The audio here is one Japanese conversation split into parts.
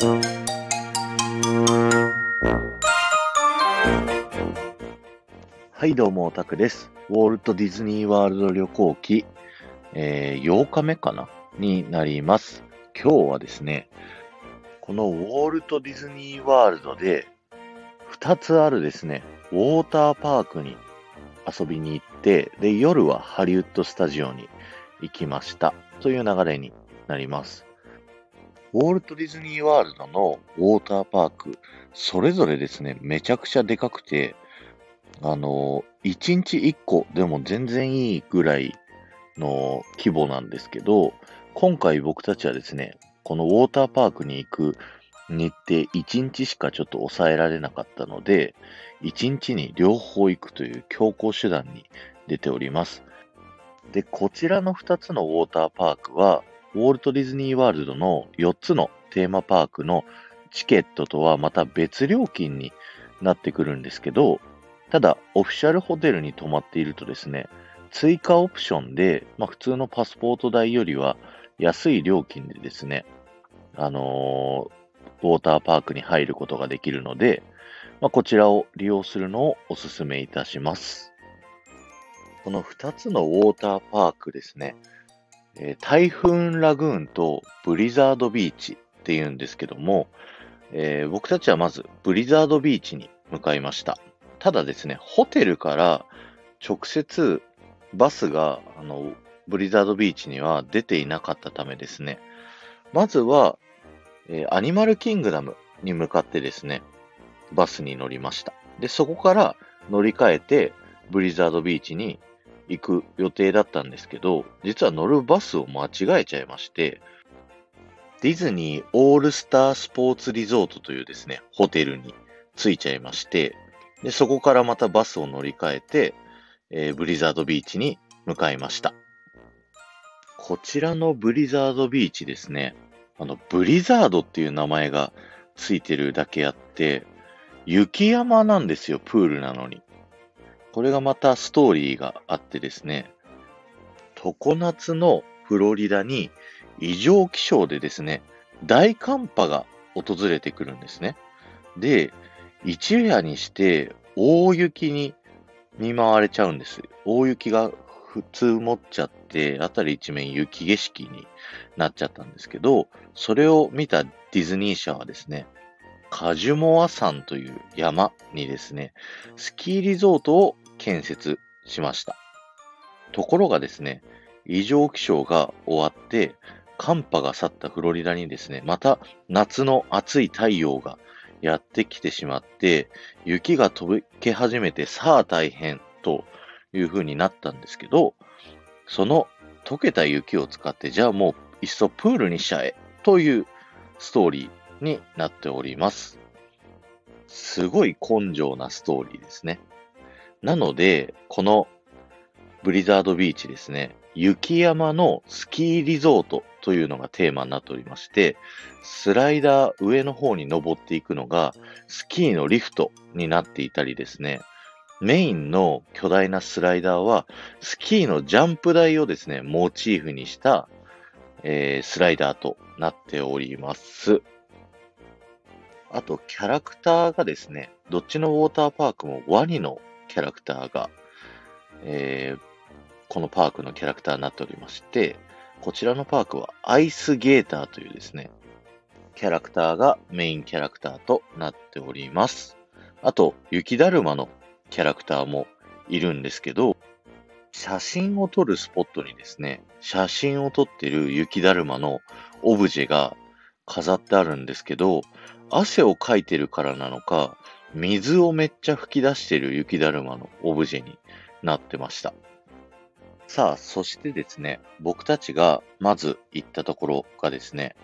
はい、どうも、オタクです。ウォルト・ディズニー・ワールド旅行記、えー8日目かな？になります。今日はですね、このウォルト・ディズニー・ワールドで、2つあるですね、ウォーターパークに遊びに行って、で、夜はハリウッド・スタジオに行きました。という流れになります。ウォルト・ディズニー・ワールドのウォーターパーク、それぞれですね、めちゃくちゃでかくて、あの、1日1個でも全然いいぐらいの規模なんですけど、今回僕たちはですね、このウォーターパークに行く日程1日しかちょっと抑えられなかったので、1日に両方行くという強行手段に出ております。で、こちらの2つのウォーターパークは、ウォルト・ディズニー・ワールドの4つのテーマパークのチケットとはまた別料金になってくるんですけど、ただ、オフィシャルホテルに泊まっているとですね、追加オプションで、まあ、普通のパスポート代よりは安い料金でですね、あのーウォーターパークに入ることができるので、まあ、こちらを利用するのをお勧めいたします。この2つのウォーターパークですね、えータイフーンラグーンとブリザードビーチっていうんですけども、えー僕たちはまずブリザードビーチに向かいました。ただですね、ホテルから直接バスがあのブリザードビーチには出ていなかったためですね、まずは、えーアニマルキングダムに向かってですね、バスに乗りました。で、そこから乗り換えてブリザードビーチに行く予定だったんですけど、実は乗るバスを間違えちゃいまして、ディズニーオールスタースポーツリゾートというですね、ホテルに着いちゃいまして、で、そこからまたバスを乗り換えて、えーブリザードビーチに向かいました。こちらのブリザードビーチですね、あの、ブリザードっていう名前がついてるだけあって、雪山なんですよ、プールなのに。これがまたストーリーがあってですね、常夏のフロリダに異常気象でですね、大寒波が訪れてくるんですね。で、一夜にして大雪に見舞われちゃうんです。大雪が普通持っちゃって、あたり一面雪景色になっちゃったんですけど、それを見たディズニー社はですね、カジュモア山という山にですね、スキーリゾートを建設しました。ところがですね、異常気象が終わって、寒波が去ったフロリダにですね、また夏の暑い太陽がやってきてしまって、雪が飛け始めてさあ大変という風になったんですけど、その溶けた雪を使って、じゃあもういっそプールにしちゃえというストーリーになっております。すごい根性なストーリーですね。なので、このブリザードビーチですね、雪山のスキーリゾートというのがテーマになっておりまして、スライダー上の方に登っていくのがスキーのリフトになっていたりですね、メインの巨大なスライダーはスキーのジャンプ台をですね、モチーフにした、えースライダーとなっております。あと、キャラクターがですね、どっちのウォーターパークもワニのキャラクターが、えーこのパークのキャラクターになっておりまして、こちらのパークはアイスゲーターというですね、キャラクターがメインキャラクターとなっております。あと、雪だるまのキャラクターもいるんですけど、写真を撮るスポットにですね、写真を撮ってる雪だるまのオブジェが飾ってあるんですけど、汗をかいてるからなのか、水をめっちゃ吹き出してる雪だるまのオブジェになってました。さあ、そしてですね、僕たちがまず行ったところがですね、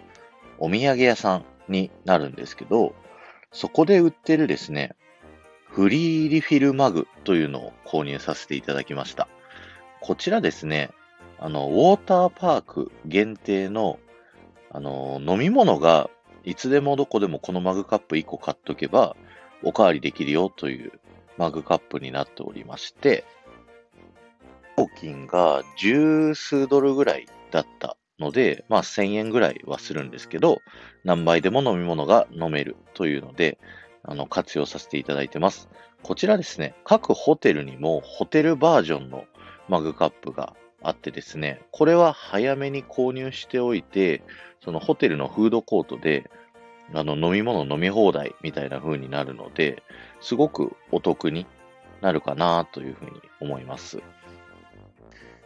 お土産屋さんになるんですけど、そこで売ってるですね、フリーリフィルマグというのを購入させていただきました。こちらですね、あの、ウォーターパーク限定の、あの、飲み物がいつでもどこでもこのマグカップ1個買っとけば、おかわりできるよというマグカップになっておりまして、料金が十数ドルぐらいだったので、まあ1000円ぐらいはするんですけど、何杯でも飲み物が飲めるというので、あの、活用させていただいてます。こちらですね、各ホテルにもホテルバージョンのマグカップがあってですね、これは早めに購入しておいて、そのホテルのフードコートで、あの、飲み物飲み放題みたいな風になるので、すごくお得になるかなというふうに思います。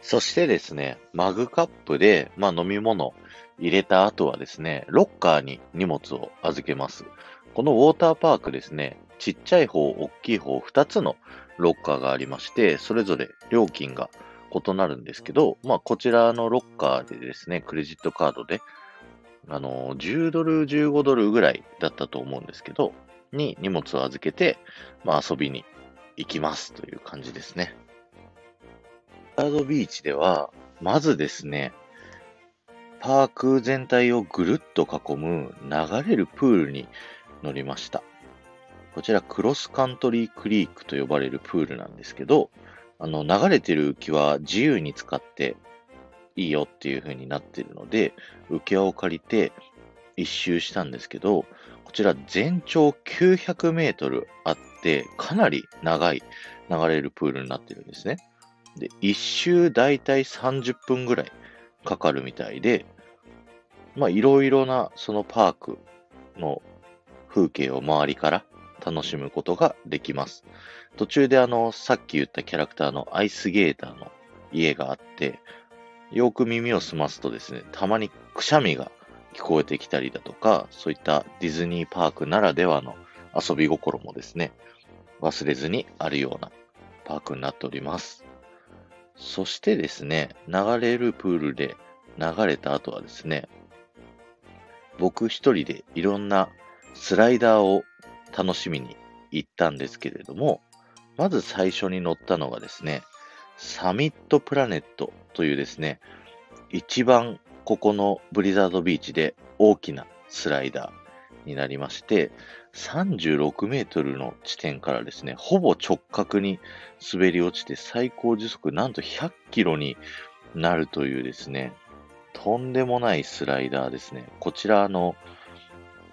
そしてですね、マグカップで、まあ、飲み物入れた後はですね、ロッカーに荷物を預けます。このウォーターパークですね、ちっちゃい方、大きい方、2つのロッカーがありまして、それぞれ料金が異なるんですけど、まあ、こちらのロッカーでですね、クレジットカードで、あの、10ドル、15ドルぐらいだったと思うんですけど、に荷物を預けて、まあ、遊びに行きますという感じですね。ガードビーチでは、まずですね、パーク全体をぐるっと囲む流れるプールに乗りました。こちらクロスカントリークリークと呼ばれるプールなんですけど、あの、流れてる浮き輪自由に使っていいよっていう風になってるので、浮き輪を借りて一周したんですけど、こちら全長900メートルあって、かなり長い流れるプールになってるんですね。で、一周だいたい30分ぐらいかかるみたいで、まあいろいろなそのパークの風景を周りから楽しむことができます。途中であの、さっき言ったキャラクターのアイスゲーターの家があって、よく耳を澄ますとですね、たまにくしゃみが聞こえてきたりだとか、そういったディズニーパークならではの遊び心もですね、忘れずにあるようなパークになっております。そしてですね、流れるプールで流れた後はですね、僕一人でいろんなスライダーを楽しみに行ったんですけれども、まず最初に乗ったのがですね、サミットプラネットというですね、一番ここのブリザードビーチで大きなスライダーになりまして、36メートルの地点からですね、ほぼ直角に滑り落ちて最高時速なんと100キロになるというですね、とんでもないスライダーですね。こちらの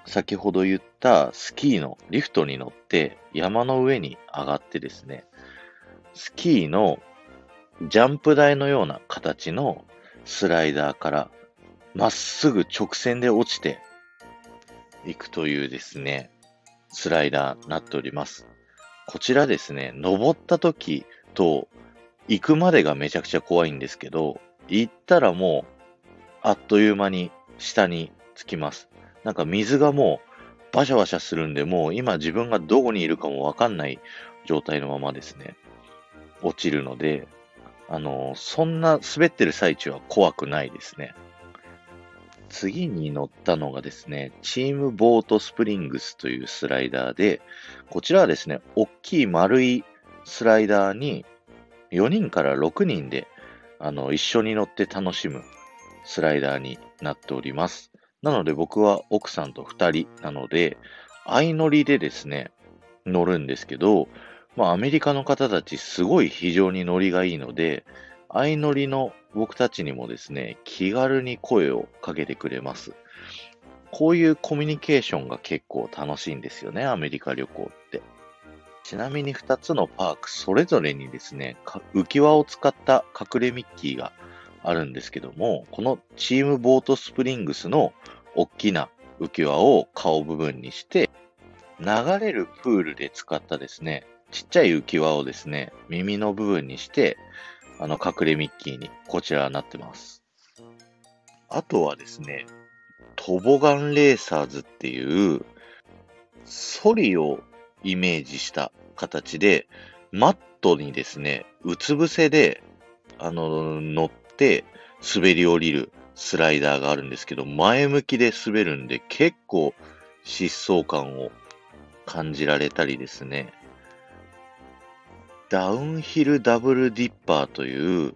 先ほど言ったスキーのリフトに乗って山の上に上がってですね、スキーのジャンプ台のような形のスライダーからまっすぐ直線で落ちていくというですね、スライダーになっております。こちらですね、登った時と行くまでがめちゃくちゃ怖いんですけど、行ったらもうあっという間に下に着きます。なんか水がもうバシャバシャするんで、もう今自分がどこにいるかもわかんない状態のままですね、落ちるので、あの、そんな滑ってる最中は怖くないですね。次に乗ったのがですね、チームボートスプリングスというスライダーで、こちらはですね、大きい丸いスライダーに4人から6人であの一緒に乗って楽しむスライダーになっております。なので僕は奥さんと2人なので、相乗りでですね、乗るんですけど、まあアメリカの方たちすごい非常に乗りがいいので、相乗りの僕たちにもですね、気軽に声をかけてくれます。こういうコミュニケーションが結構楽しいんですよね、アメリカ旅行って。ちなみに2つのパークそれぞれにですね、浮き輪を使った隠れミッキーがあるんですけども、このチームボートスプリングスの大きな浮き輪を顔部分にして、流れるプールで使ったですね、ちっちゃい浮き輪をですね、耳の部分にして、あの、隠れミッキーにこちらになってます。あとはですね、トボガンレーサーズっていう、ソリをイメージした形で、マットにですね、うつ伏せで、あの、乗っって滑り降りるスライダーがあるんですけど、前向きで滑るんで結構疾走感を感じられたりですね。ダウンヒルダブルディッパーという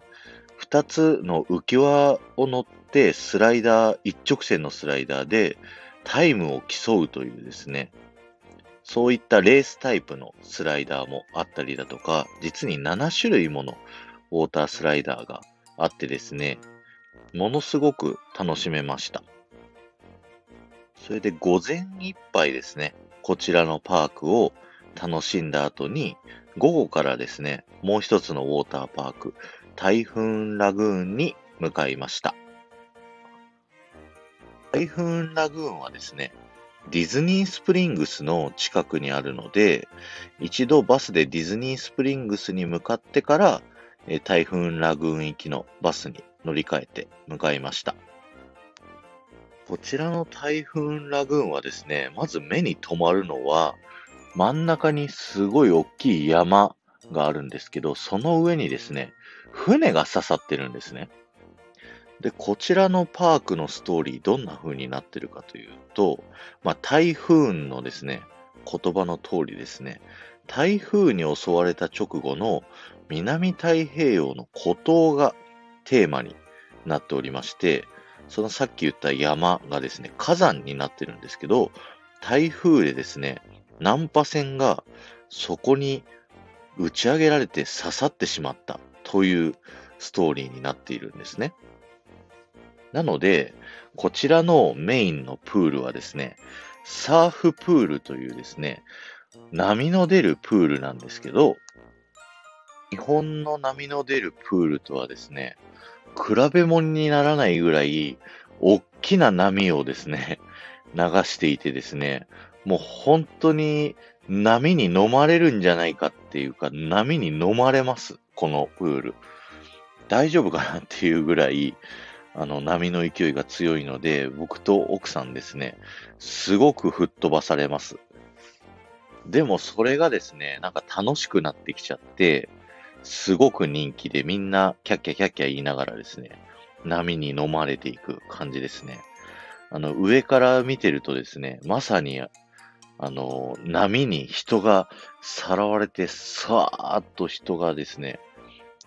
2つの浮き輪を乗ってスライダー、一直線のスライダーでタイムを競うというですね、そういったレースタイプのスライダーもあったりだとか、実に7種類ものウォータースライダーがあってですね、ものすごく楽しめました。それで午前いっぱいですね、こちらのパークを楽しんだ後に、午後からですね、もう一つのウォーターパーク、タイフーンラグーンに向かいました。タイフーンラグーンはですね、ディズニースプリングスの近くにあるので、一度バスでディズニースプリングスに向かってから、タイフーンラグーン行きのバスに乗り換えて向かいました。こちらのタイフーンラグーンはですね、まず目に留まるのは、真ん中にすごい大きい山があるんですけど、その上にですね、船が刺さってるんですね。で、こちらのパークのストーリーどんな風になってるかというと、まあ、台風のですね、言葉の通りですね、台風に襲われた直後の南太平洋の孤島がテーマになっておりまして、そのさっき言った山がですね、火山になってるんですけど、台風でですね、難破船がそこに打ち上げられて刺さってしまったというストーリーになっているんですね。なので、こちらのメインのプールはですね、サーフプールというですね、波の出るプールなんですけど、日本の波の出るプールとはですね、比べ物にならないぐらい、大きな波をですね、流していてですね、もう本当に波に飲まれるんじゃないかっていうか、波に飲まれます、このプール。大丈夫かなっていうぐらい、あの、波の勢いが強いので、僕と奥さんですね、すごく吹っ飛ばされます。でもそれがですね、なんか楽しくなってきちゃって、すごく人気でみんなキャッキャキャッキャ言いながらですね、波に飲まれていく感じですね。あの、上から見てるとですね、まさに、あの、波に人がさらわれて、さーっと人がですね、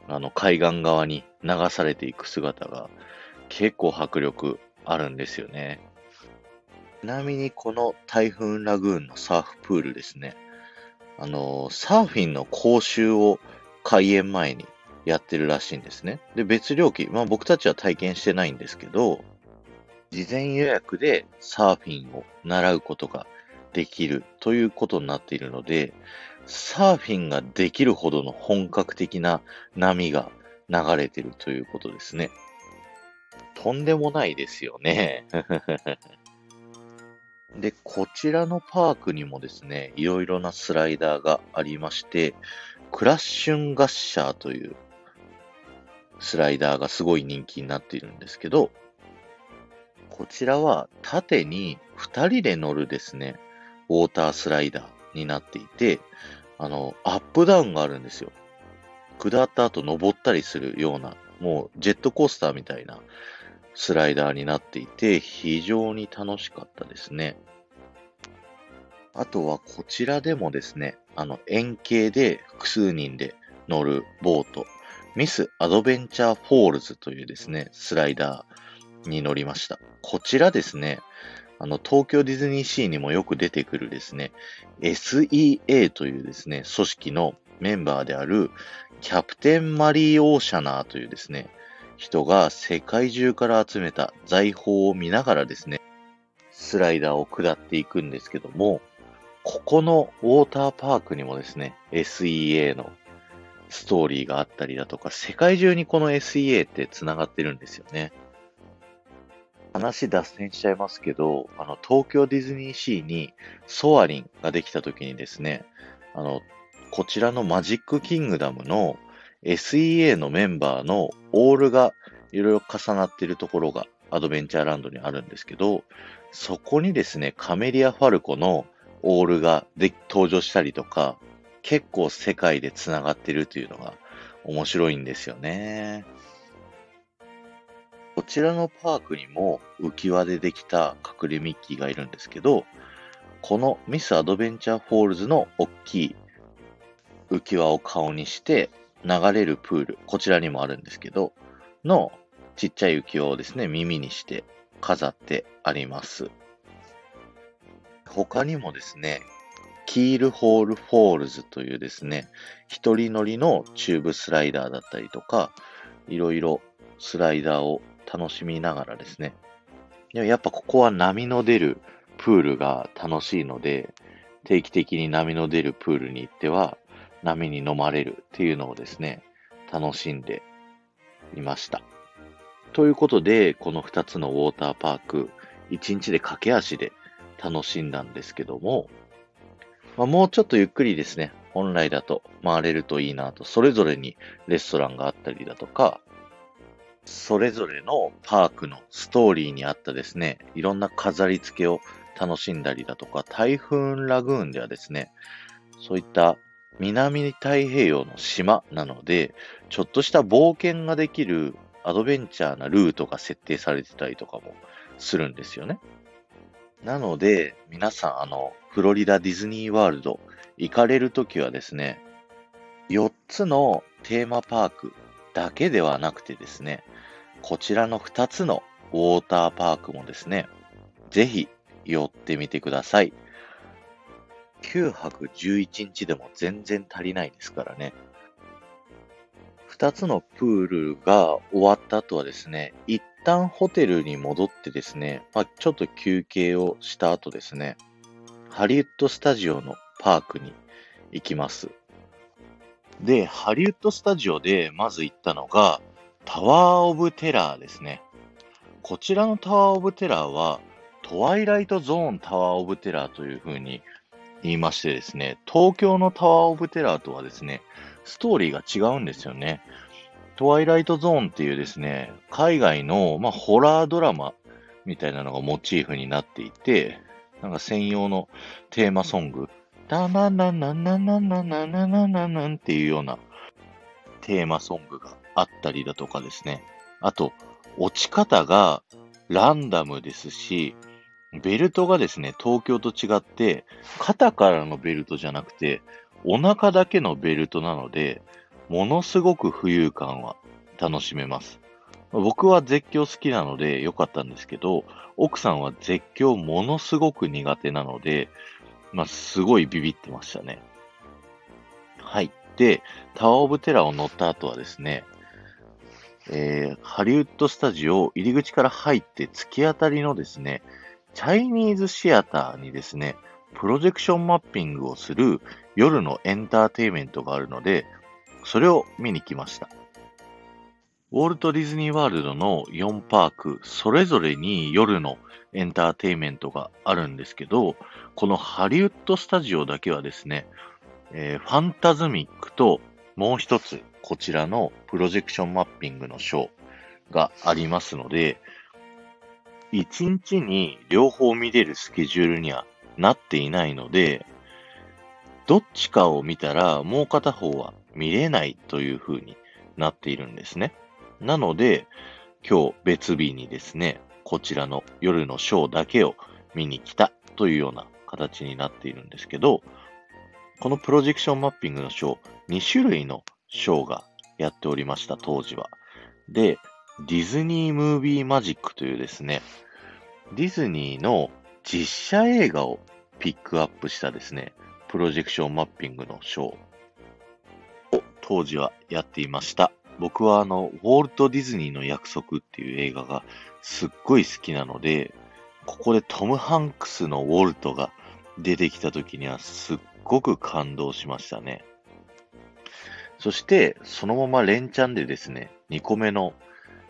あの、海岸側に流されていく姿が結構迫力あるんですよね。ちなみにこの台風ラグーンのサーフプールですね。あの、サーフィンの講習を開園前にやってるらしいんですね。で、別料金、まあ僕たちは体験してないんですけど、事前予約でサーフィンを習うことができるということになっているので、サーフィンができるほどの本格的な波が流れてるということですね。とんでもないですよね。で、こちらのパークにもですね、いろいろなスライダーがありまして、クラッシュンガッシャーというスライダーがすごい人気になっているんですけど、こちらは縦に2人で乗るですね、ウォータースライダーになっていて、あの、アップダウンがあるんですよ。下った後登ったりするような、もうジェットコースターみたいなスライダーになっていて、非常に楽しかったですね。あとはこちらでもですね、あの円形で複数人で乗るボート、ミスアドベンチャーフォールズというですね、スライダーに乗りました。こちらですね、あの、東京ディズニーシーにもよく出てくるですね、SEA というですね、組織のメンバーであるキャプテンメアリー・オーシャニアーというですね、人が世界中から集めた財宝を見ながらですね、スライダーを下っていくんですけども、ここのウォーターパークにもですね、SEA のストーリーがあったりだとか、世界中にこの SEA って繋がってるんですよね。話脱線しちゃいますけど、あの、東京ディズニーシーにソアリンができた時にですね、あの、こちらのマジックキングダムの SEA のメンバーのオールがいろいろ重なってるところがアドベンチャーランドにあるんですけど、そこにですね、カメリア・ファルコのオールがで登場したりとか、結構世界で繋がってるというのが面白いんですよね。こちらのパークにも浮き輪でできた隠れミッキーがいるんですけど、このミスアドベンチャーフォールズの大きい浮き輪を顔にして流れるプール、こちらにもあるんですけど、のちっちゃい浮き輪をですね、耳にして飾ってあります。他にもですね、キールホールフォールズというですね、一人乗りのチューブスライダーだったりとか、いろいろスライダーを楽しみながらですね、でもやっぱここは波の出るプールが楽しいので、定期的に波の出るプールに行っては、波に飲まれるっていうのをですね、楽しんでいました。ということで、この2つのウォーターパーク、1日で駆け足で楽しんだんですけども、まあ、もうちょっとゆっくりですね、本来だと回れるといいなと、それぞれにレストランがあったりだとか、それぞれのパークのストーリーにあったですね、いろんな飾り付けを楽しんだりだとか、タイフーンラグーンではですね、そういった南太平洋の島なので、ちょっとした冒険ができるアドベンチャーなルートが設定されてたりとかもするんですよね。なので、皆さん、あの、フロリダディズニーワールド行かれるときはですね、4つのテーマパークだけではなくてですね、こちらの2つのウォーターパークもですね、ぜひ寄ってみてください。9泊11日でも全然足りないですからね。2つのプールが終わった後はですね、一旦ホテルに戻ってですね、まあ、ちょっと休憩をした後ですね、ハリウッドスタジオのパークに行きます。で、ハリウッドスタジオでまず行ったのが、タワーオブテラーですね。こちらのタワーオブテラーは、トワイライトゾーンタワーオブテラーという風に言いましてですね、東京のタワーオブテラーとはですね、ストーリーが違うんですよね。トワイライトゾーンっていうですね、海外の、まあ、ホラードラマみたいなのがモチーフになっていて、なんか専用のテーマソング、ダナナナナナナナナナナナンっていうようなテーマソングがあったりだとかですね。あと、落ち方がランダムですし、ベルトがですね、東京と違って、肩からのベルトじゃなくて、お腹だけのベルトなので、ものすごく浮遊感は楽しめます。僕は絶叫好きなので良かったんですけど、奥さんは絶叫ものすごく苦手なので、まあ、すごいビビってましたね。はい。で、タワーオブテラーを乗った後はですね、えー、ハリウッドスタジオ入り口から入って突き当たりのですね、チャイニーズシアターにですね、プロジェクションマッピングをする夜のエンターテイメントがあるので、それを見に来ました。ウォルト・ディズニー・ワールドの4パーク、それぞれに夜のエンターテインメントがあるんですけど、このハリウッド・スタジオだけはですね、えー、ファンタズミックともう一つ、こちらのプロジェクションマッピングのショーがありますので、1日に両方見れるスケジュールにはなっていないので、どっちかを見たらもう片方は見れないという風になっているんですね。なので、今日別日にですね、こちらの夜のショーだけを見に来たというような形になっているんですけど、このプロジェクションマッピングのショー、2種類のショーがやっておりました、当時は。で、ディズニームービーマジックというですね、ディズニーの実写映画をピックアップしたですね、プロジェクションマッピングのショー当時はやっていました。僕はあの、ウォルト・ディズニーの約束っていう映画がすっごい好きなので、ここでトム・ハンクスのウォルトが出てきた時にはすっごく感動しましたね。そして、そのまま連チャンでですね、2個目の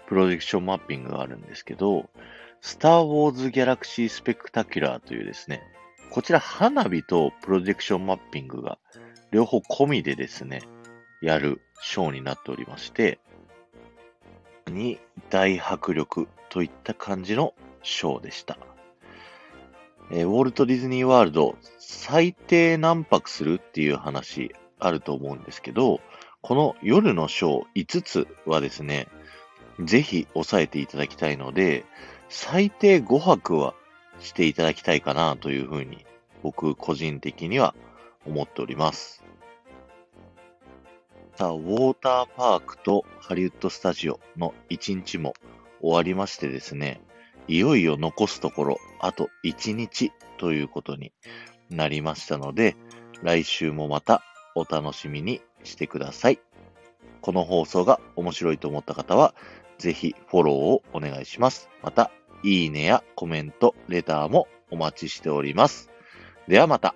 プロジェクションマッピングがあるんですけど、スター・ウォーズ・ギャラクシー・スペクタキュラーというですね、こちら花火とプロジェクションマッピングが両方込みでですね、やるショーになっておりまして、に大迫力といった感じのショーでした。えー、ウォルト・ディズニー・ワールド、最低何泊するっていう話あると思うんですけど、この夜のショー5つはですね、ぜひ押さえていただきたいので、最低5泊はしていただきたいかなというふうに僕個人的には思っております。さあ、ウォーターパークとハリウッドスタジオの1日も終わりましてですね、いよいよ残すところあと1日ということになりましたので、来週もまたお楽しみにしてください。この放送が面白いと思った方は、ぜひフォローをお願いします。また、いいねやコメント、レターもお待ちしております。ではまた。